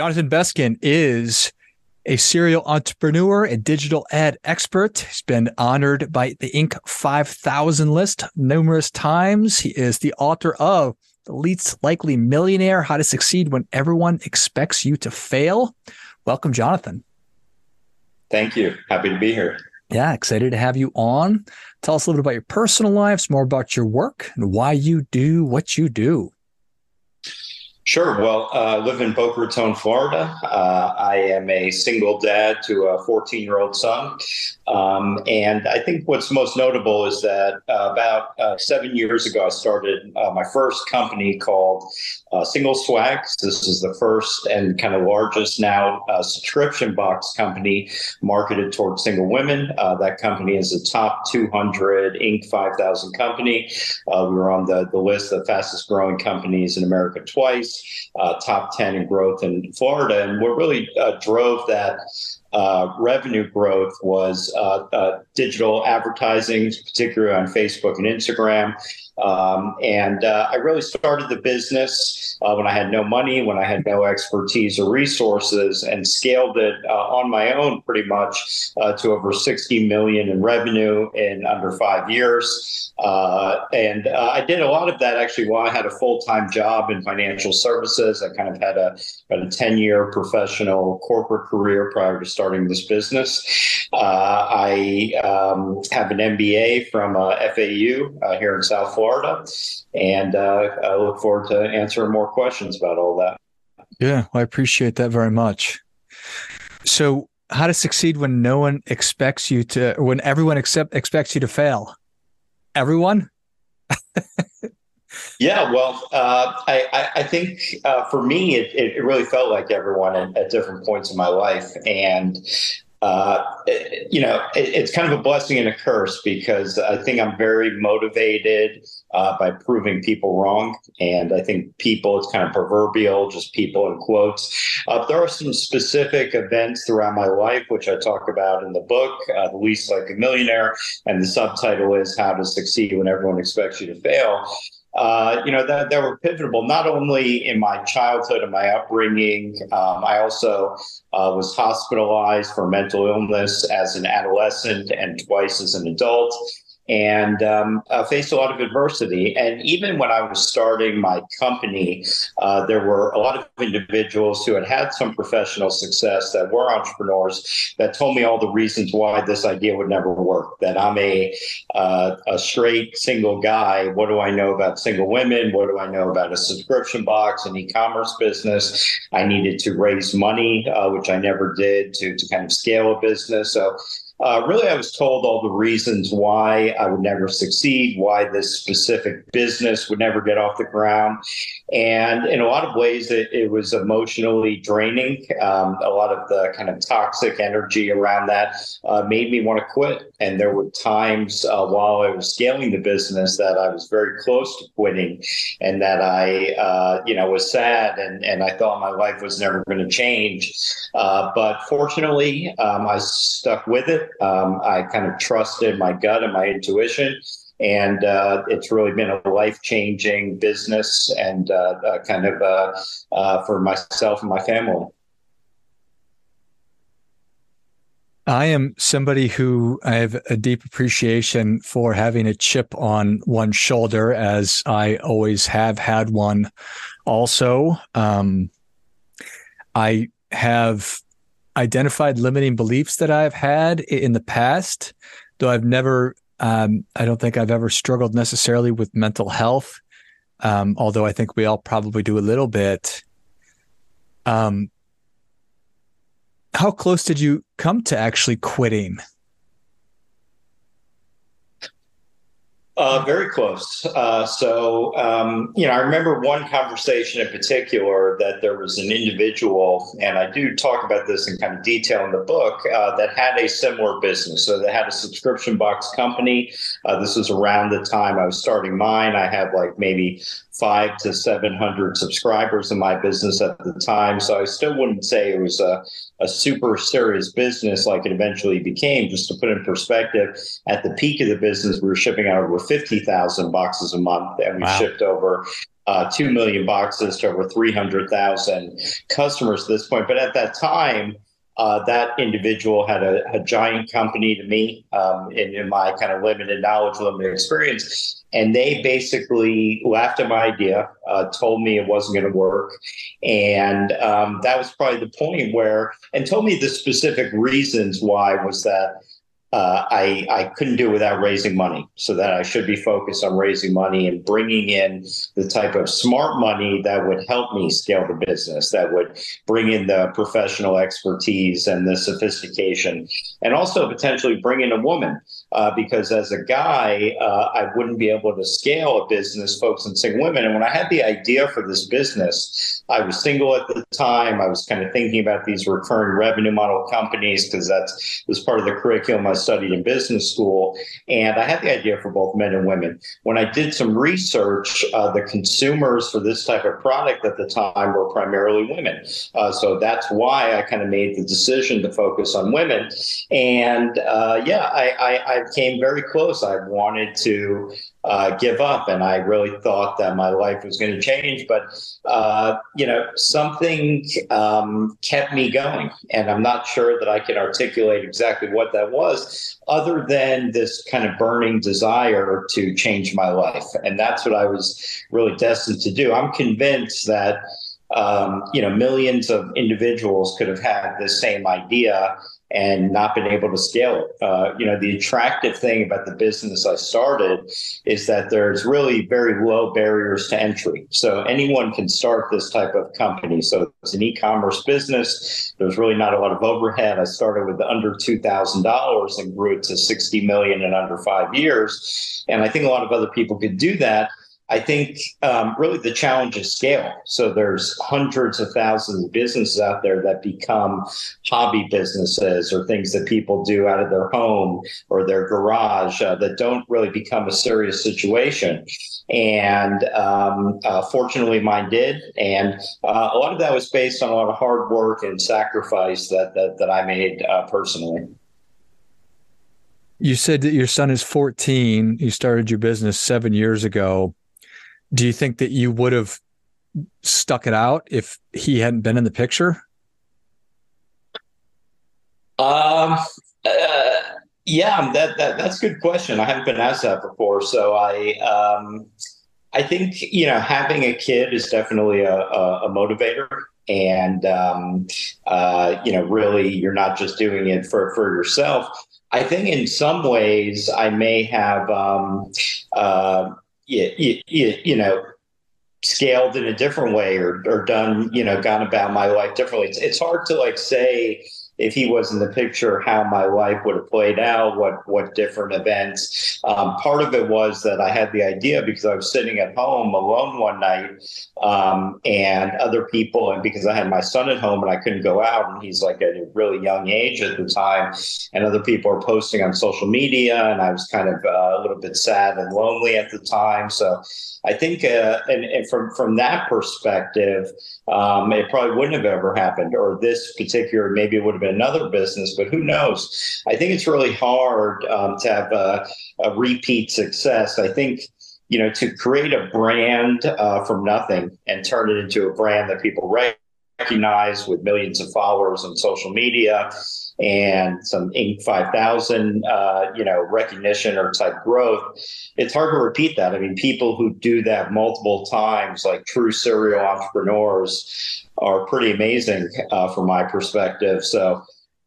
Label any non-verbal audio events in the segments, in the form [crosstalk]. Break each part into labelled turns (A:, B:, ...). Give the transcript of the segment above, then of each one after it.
A: Jonathan Beskin is a serial entrepreneur and digital ad expert. He's been honored by the Inc. 5000 list numerous times. He is the author of The Least Likely Millionaire How to Succeed When Everyone Expects You to Fail. Welcome, Jonathan.
B: Thank you. Happy to be here.
A: Yeah, excited to have you on. Tell us a little bit about your personal lives, more about your work, and why you do what you do.
B: Sure. Well, uh, I live in Boca Raton, Florida. Uh, I am a single dad to a 14 year old son. Um, and I think what's most notable is that uh, about uh, seven years ago, I started uh, my first company called SinglesSwag. This is the first and kind of largest now subscription box company marketed towards single women. that company is a top 200 Inc. 5000 company. we were on the, the list of fastest growing companies in America twice uh, top 10 in growth in Florida. And what really uh, drove that uh, revenue growth was uh, uh, digital advertising, particularly on Facebook and Instagram. Um, and uh, I really started the business uh, when I had no money, when I had no expertise or resources, and scaled it uh, on my own pretty much uh, to over 60 million in revenue in under five years. Uh, and uh, I did a lot of that actually while I had a full time job in financial services. I kind of had a, about a 10 year professional corporate career prior to starting this business. I um, have an MBA from FAU here in South Florida. Florida. And uh, I look forward to answering more questions about all that.
A: Yeah, well, I appreciate that very much. So, how to succeed when no one expects you to, when everyone accept, expects you to fail? Everyone? [laughs]
B: yeah, well, uh, I, I, think uh, for me, it, it really felt like everyone at, at different points in my life. And uh, you know, it, it's kind of a blessing and a curse because I think I'm very motivated uh, by proving people wrong. And I think people, it's kind of proverbial, just people in quotes. Uh, there are some specific events throughout my life, which I talk about in the book, uh, The Least Likely Millionaire. And the subtitle is How to Succeed When Everyone Expects You to Fail uh, you know, that, that were pivotal not only in my childhood and my upbringing. Um, I also uh, was hospitalized for mental illness as an adolescent and twice as an adult and um, uh, faced a lot of adversity. And even when I was starting my company, uh, there were a lot of individuals who had had some professional success that were entrepreneurs that told me all the reasons why this idea would never work. That I'm a uh, a straight single guy. What do I know about single women? What do I know about a subscription box, an e-commerce business? I needed to raise money, uh, which I never did, to to kind of scale a business. So uh, really, I was told all the reasons why I would never succeed, why this specific business would never get off the ground. And in a lot of ways, it, it was emotionally draining. Um, a lot of the kind of toxic energy around that uh, made me want to quit. And there were times uh, while I was scaling the business that I was very close to quitting and that I, uh, you know, was sad and, and I thought my life was never going to change. Uh, but fortunately, um, I stuck with it. Um, I kind of trusted my gut and my intuition. And uh, it's really been a life changing business and uh, uh, kind of uh, uh, for myself and my family.
A: I am somebody who I have a deep appreciation for having a chip on one shoulder, as I always have had one. Also, um, I have identified limiting beliefs that I've had in the past, though I've never, um, I don't think I've ever struggled necessarily with mental health, um, although I think we all probably do a little bit. Um, how close did you come to actually quitting?
B: Uh, very close. Uh, so, um, you know, I remember one conversation in particular that there was an individual, and I do talk about this in kind of detail in the book, uh, that had a similar business. So they had a subscription box company. Uh, this was around the time I was starting mine. I had like maybe five to 700 subscribers in my business at the time. So I still wouldn't say it was a, a super serious business like it eventually became. Just to put in perspective, at the peak of the business, we were shipping out over 50,000 boxes a month and we wow. shipped over uh, 2 million boxes to over 300,000 customers at this point. But at that time, uh, that individual had a, a, giant company to me um, in, in, my kind of limited knowledge, limited experience. And they basically laughed at my idea, uh, told me it wasn't going to work. And um, that was probably the point where, and told me the specific reasons why was that uh, I, I couldn't do it without raising money. So that I should be focused on raising money and bringing in the type of smart money that would help me scale the business, that would bring in the professional expertise and the sophistication, and also potentially bring in a woman uh, because as a guy, uh, I wouldn't be able to scale a business focusing on single women. And when I had the idea for this business, I was single at the time. I was kind of thinking about these recurring revenue model companies because that's was part of the curriculum I studied in business school. And I had the idea for both men and women. When I did some research, uh, the consumers for this type of product at the time were primarily women. Uh, so that's why I kind of made the decision to focus on women. And uh, yeah, I, I, I came very close. I wanted to uh, give up, and I really thought that my life was going to change. But uh, you know, something um, kept me going, and I'm not sure that I can articulate exactly what that was, other than this kind of burning desire to change my life, and that's what I was really destined to do. I'm convinced that. Um, you know, millions of individuals could have had the same idea and not been able to scale it. Uh, you know, the attractive thing about the business I started is that there's really very low barriers to entry. So anyone can start this type of company. So it's an e-commerce business. There's really not a lot of overhead. I started with under two thousand dollars and grew it to sixty million in under five years. And I think a lot of other people could do that. I think um, really the challenge is scale. So there's hundreds of thousands of businesses out there that become hobby businesses or things that people do out of their home or their garage uh, that don't really become a serious situation. And um, uh, fortunately, mine did. And uh, a lot of that was based on a lot of hard work and sacrifice that that, that I made uh, personally.
A: You said that your son is 14. You started your business seven years ago do you think that you would have stuck it out if he hadn't been in the picture?
B: Um, uh, yeah, that, that that's a good question. I haven't been asked that before, so I um, I think you know having a kid is definitely a, a, a motivator, and um, uh, you know really you're not just doing it for for yourself. I think in some ways I may have um, uh, you, you, you know, scaled in a different way or, or done, you know, gone about my life differently. It's, it's hard to like say, if he was in the picture, how my life would have played out, what what different events. Um, part of it was that I had the idea because I was sitting at home alone one night, um, and other people, and because I had my son at home and I couldn't go out, and he's like at a really young age at the time, and other people are posting on social media, and I was kind of uh, a little bit sad and lonely at the time, so. I think, uh, and, and, from from that perspective, um, it probably wouldn't have ever happened, or this particular maybe it would have been another business, but who knows? I think it's really hard um, to have a, a, repeat success. I think you know to create a brand uh, from nothing and turn it into a brand that people recognize with millions of followers on social media and some Inc. 5000, uh, you know, recognition or type growth, it's hard to repeat that. I mean, people who do that multiple times, like true serial entrepreneurs, are pretty amazing uh, from my perspective. So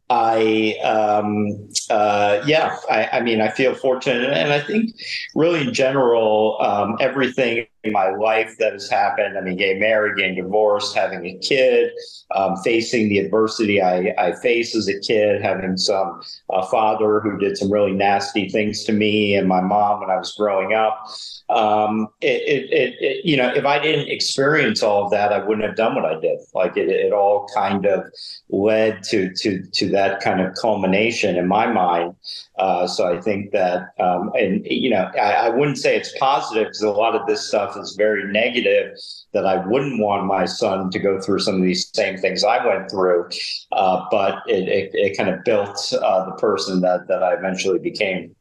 B: I, um, uh, yeah, I, I, mean, I feel fortunate. And I think really in general, um, everything in my life that has happened, I mean, getting married, getting divorced, having a kid, um, facing the adversity I, I as a kid, having some uh, father who did some really nasty things to me and my mom when I was growing up um, it, it, it, you know, if I didn't experience all of that, I wouldn't have done what I did. Like it, it all kind of led to to to that kind of culmination in my mind. Uh, so I think that, um, and you know, I, I wouldn't say it's positive because a lot of this stuff is very negative. That I wouldn't want my son to go through some of these same things I went through, uh, but it, it, it kind of built uh, the person that that I eventually became.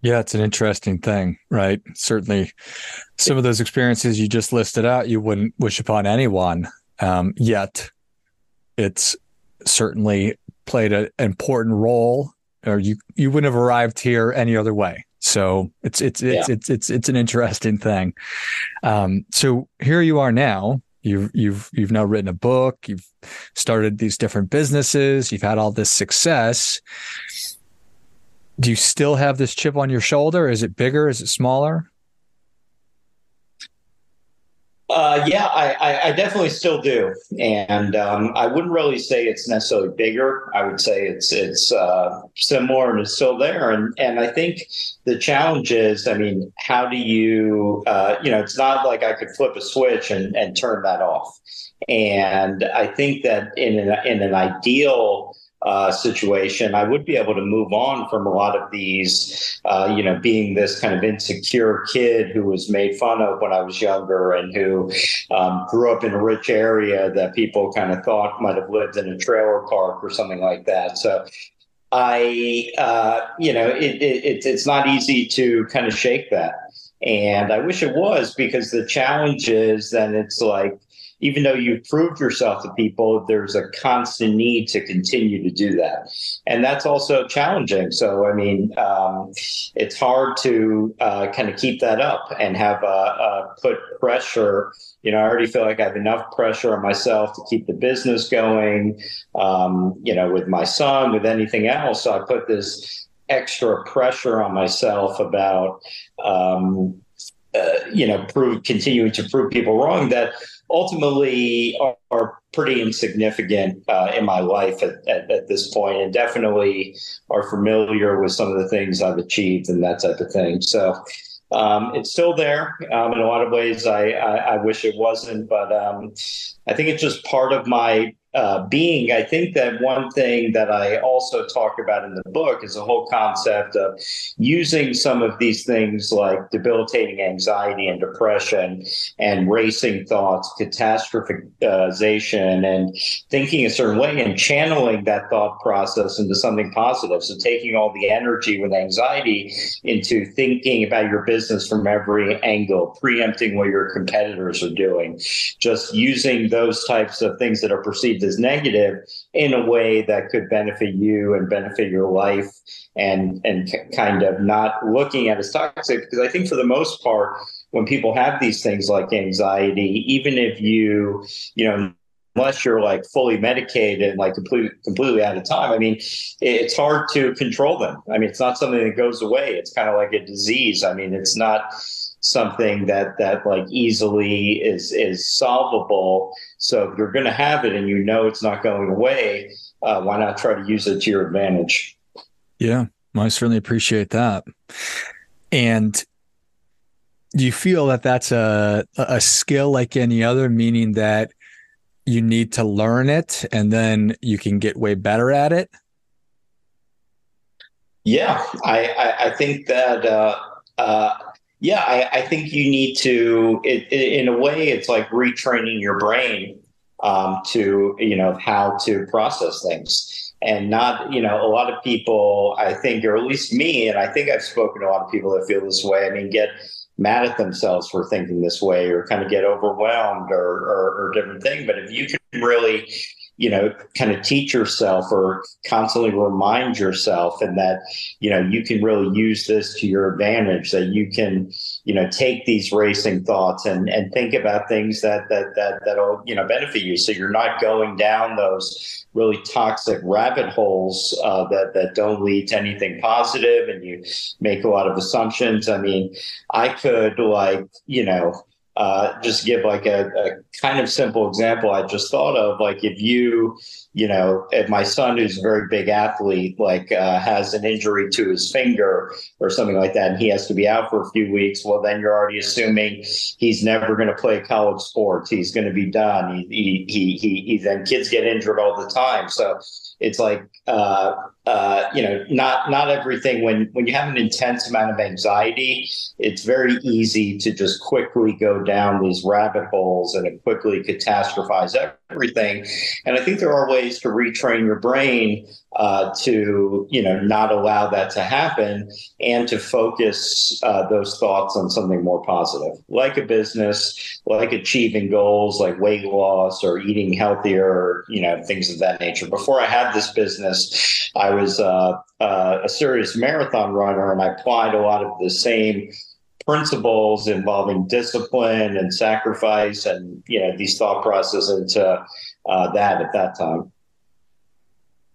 A: Yeah, it's an interesting thing, right? Certainly, some of those experiences you just listed out, you wouldn't wish upon anyone. Um, yet, it's certainly played an important role, or you you wouldn't have arrived here any other way. So it's it's it's yeah. it's, it's it's an interesting thing. Um, so here you are now. You've you've you've now written a book. You've started these different businesses. You've had all this success do you still have this chip on your shoulder? Is it bigger? Is it smaller?
B: Uh, yeah, I, I, definitely still do, and um, I wouldn't really say it's necessarily bigger. I would say it's it's uh, similar and it's still there. And and I think the challenge is, I mean, how do you, uh, you know, it's not like I could flip a switch and and turn that off. And I think that in an in an ideal uh, situation, I would be able to move on from a lot of these, uh, you know, being this kind of insecure kid who was made fun of when I was younger and who um, grew up in a rich area that people kind of thought might have lived in a trailer park or something like that. So I, uh, you know, it, it, it's not easy to kind of shake that. And I wish it was because the challenge is then it's like, even though you've proved yourself to people, there's a constant need to continue to do that. And that's also challenging. So, I mean, um, it's hard to uh, kind of keep that up and have uh, put pressure. You know, I already feel like I have enough pressure on myself to keep the business going, um, you know, with my son, with anything else. So I put this extra pressure on myself about, um, uh, you know, prove continuing to prove people wrong that ultimately are, are pretty insignificant uh, in my life at, at, at, this point and definitely are familiar with some of the things I've achieved and that type of thing. So um, it's still there. Um, in a lot of ways, I, I, I wish it wasn't, but um, I think it's just part of my uh, being, I think that one thing that I also talk about in the book is the whole concept of using some of these things like debilitating anxiety and depression and racing thoughts, catastrophization, and thinking a certain way and channeling that thought process into something positive. So taking all the energy with anxiety into thinking about your business from every angle, preempting what your competitors are doing, just using those types of things that are perceived perceived as negative in a way that could benefit you and benefit your life and and kind of not looking at as toxic. Because I think for the most part when people have these things like anxiety even if you you know unless you're like fully medicated and like completely completely out of time i mean it's hard to control them. I mean it's not something that goes away. It's kind of like a disease. I mean it's not something that that like easily is is solvable. So if you're going to have it and you know it's not going away, uh, why not try to use it to your advantage?
A: Yeah, I certainly appreciate that. And do you feel that that's a a skill like any other, meaning that you need to learn it and then you can get way better at it?
B: Yeah, I I, I think that. Uh, uh, yeah, I, I think you need to. It, in a way, it's like retraining your brain um, to you know how to process things, and not you know a lot of people. I think, or at least me, and I think I've spoken to a lot of people that feel this way. I mean, get mad at themselves for thinking this way, or kind of get overwhelmed, or or, or different thing. But if you can really you know, kind of teach yourself or constantly remind yourself and that, you know, you can really use this to your advantage, that you can, you know, take these racing thoughts and, and think about things that, that, that, that'll, you know, benefit you. So you're not going down those really toxic rabbit holes uh, that, that don't lead to anything positive and you make a lot of assumptions. I mean, I could like, you know, uh, just give like a, a, kind of simple example I just thought of. Like if you, you know, if my son, who's a very big athlete, like uh, has an injury to his finger or something like that, and he has to be out for a few weeks, well, then you're already assuming he's never going to play college sports. He's going to be done. He, he, he, he, he, then kids get injured all the time. So it's like uh, uh, you know not not everything when when you have an intense amount of anxiety it's very easy to just quickly go down these rabbit holes and it quickly catastrophize everything. And I think there are ways to retrain your brain uh, to you know not allow that to happen and to focus uh, those thoughts on something more positive, like a business, like achieving goals, like weight loss or eating healthier, or, you know things of that nature. Before I had this business, I was uh, uh a serious marathon runner, and I applied a lot of the same principles involving discipline and sacrifice and you know these thought processes into uh, that at that time.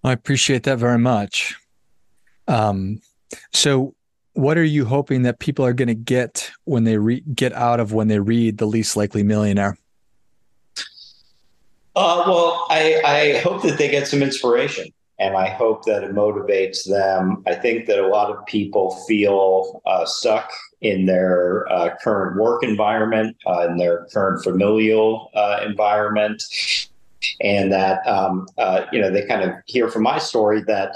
A: I appreciate that very much. Um, so, what are you hoping that people are going to get when they re- get out of when they read The Least Likely Millionaire?
B: Uh, well, I, I hope that they get some inspiration and I hope that it motivates them. I think that a lot of people feel uh, stuck in their uh, current work environment, uh, in their current familial uh, environment, and that um, uh, you know they kind of hear from my story that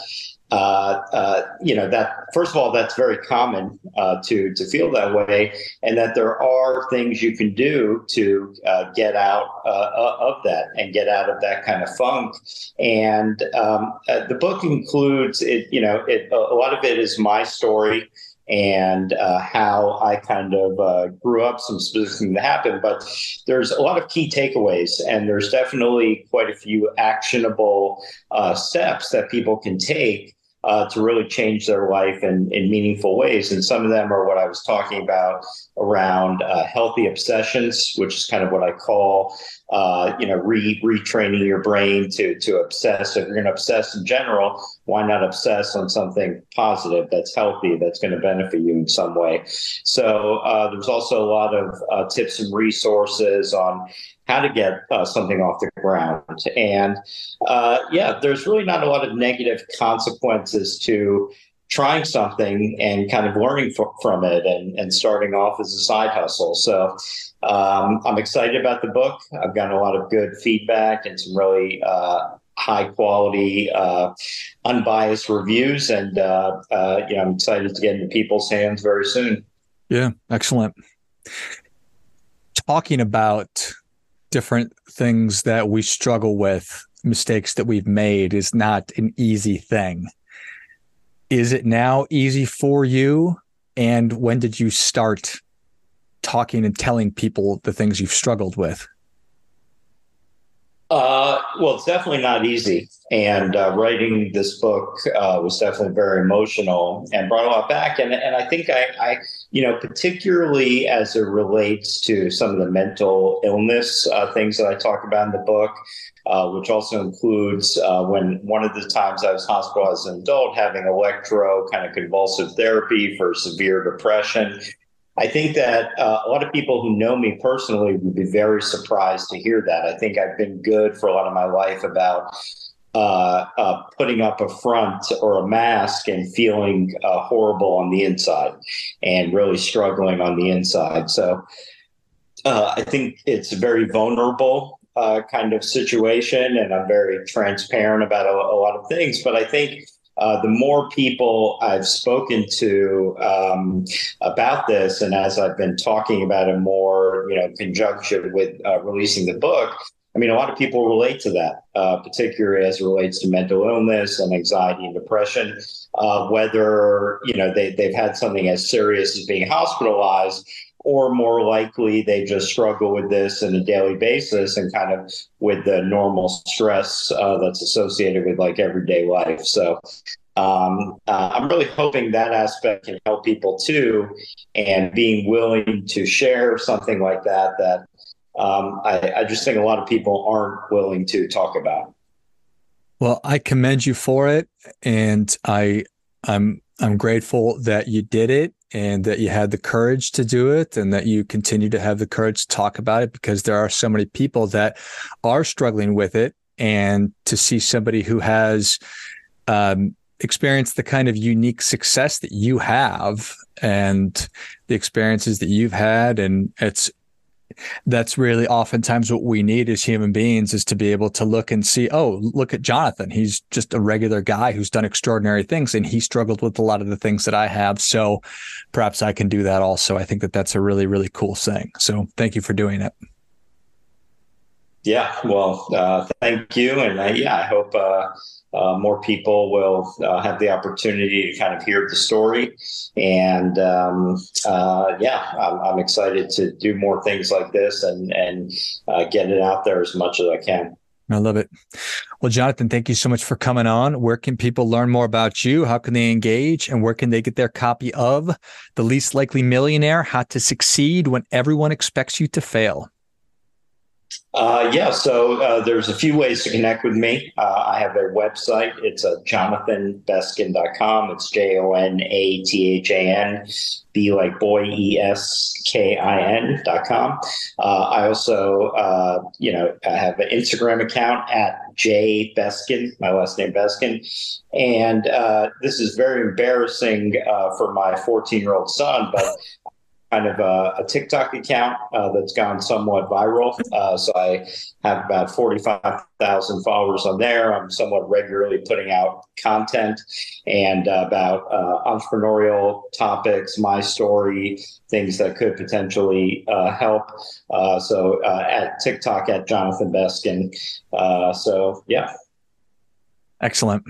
B: uh, uh, you know that first of all that's very common uh, to to feel that way and that there are things you can do to uh, get out uh, of that and get out of that kind of funk. And um, the book includes it you know it, a lot of it is my story and uh, how I kind of uh, grew up, some specific things that happened. But there's a lot of key takeaways, and there's definitely quite a few actionable uh, steps that people can take uh, to really change their life in, in meaningful ways. And some of them are what I was talking about around uh, healthy obsessions, which is kind of what I call, uh, you know, re- retraining your brain to to obsess. If you're going to obsess in general, why not obsess on something positive that's healthy that's going to benefit you in some way? So uh, there's also a lot of uh, tips and resources on how to get uh, something off the ground. And uh, yeah, there's really not a lot of negative consequences to trying something and kind of learning from it and, and starting off as a side hustle. So um, I'm excited about the book. I've gotten a lot of good feedback and some really uh, high quality, uh, unbiased reviews. And, uh, uh, you know, I'm excited to get into people's hands very soon.
A: Yeah, excellent. Talking about different things that we struggle with, mistakes that we've made is not an easy thing. Is it now easy for you? And when did you start talking and telling people the things you've struggled with?
B: Uh, well, it's definitely not easy. And uh, writing this book uh, was definitely very emotional and brought a lot back. And, and I think I, I, you know, particularly as it relates to some of the mental illness uh, things that I talk about in the book, uh, which also includes uh, when one of the times I was hospitalized as an adult having electro kind of convulsive therapy for severe depression. I think that uh, a lot of people who know me personally would be very surprised to hear that. I think I've been good for a lot of my life about uh, uh, putting up a front or a mask and feeling uh, horrible on the inside and really struggling on the inside. So uh, I think it's a very vulnerable uh, kind of situation, and I'm very transparent about a, a lot of things. But I think uh, the more people I've spoken to um, about this, and as I've been talking about it more, you know, conjunction with uh, releasing the book, I mean, a lot of people relate to that, uh, particularly as it relates to mental illness and anxiety and depression. Uh, whether you know they they've had something as serious as being hospitalized, or more likely they just struggle with this on a daily basis and kind of with the normal stress uh, that's associated with like everyday life. So um, uh, I'm really hoping that aspect can help people too, and being willing to share something like that that um, I, I just think a lot of people aren't willing to talk about.
A: Well, I commend you for it, and I I'm I'm grateful that you did it and that you had the courage to do it and that you continue to have the courage to talk about it because there are so many people that are struggling with it. And to see somebody who has um, experienced the kind of unique success that you have and the experiences that you've had and it's that's really oftentimes what we need as human beings is to be able to look and see, oh, look at Jonathan. He's just a regular guy who's done extraordinary things and he struggled with a lot of the things that I have. So perhaps I can do that also. I think that that's a really, really cool thing. So thank you for doing it.
B: Yeah, well, uh, thank you. And uh, yeah, I hope uh, uh, more people will uh, have the opportunity to kind of hear the story. And um, yeah, I'm, I'm, excited to do more things like this and, and get it out there as much as I can.
A: I love it. Well, Jonathan, thank you so much for coming on. Where can people learn more about you? How can they engage? And where can they get their copy of The Least Likely Millionaire How to Succeed When Everyone Expects You to Fail?
B: Uh, yeah, so uh, there's a few ways to connect with me. Uh, I have a website. It's uh, jonathanbeskin.com. It's J O N A T H A N, B like boy, E S K I N.com. Uh, I also, uh, you know, I have an Instagram account at J Beskin, my last name Beskin. And uh, this is very embarrassing for my 14 year old son, but kind of a, a TikTok account uh, that's gone somewhat viral. Uh, so I have about 45,000 followers on there. I'm somewhat regularly putting out content and uh, about uh, entrepreneurial topics, my story, things that could potentially uh, help. Uh, so at TikTok at Jonathan Beskin. so yeah.
A: Excellent.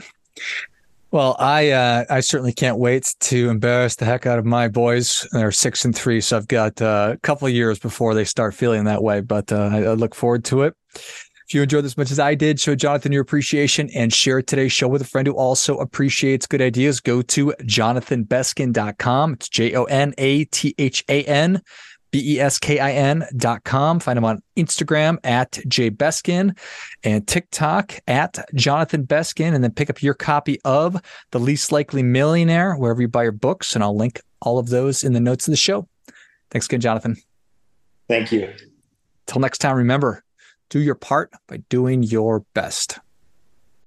A: Well, I uh, I certainly can't wait to embarrass the heck out of my boys. They're six and three, so I've got uh, a couple of years before they start feeling that way. But uh, I, I, look forward to it. If you enjoyed this as much as I did, show Jonathan your appreciation and share today's show with a friend who also appreciates good ideas. Go to jonathanbeskin.com. It's J O N A T H A N B-E-S-K-I-N dot com. Find him on Instagram at jbeskin and TikTok at Jonathan Beskin. And then pick up your copy of The Least Likely Millionaire, wherever you buy your books. And I'll link all of those in the notes of the show. Thanks again, Jonathan.
B: Thank you.
A: Till next time, remember, do your part by doing your best.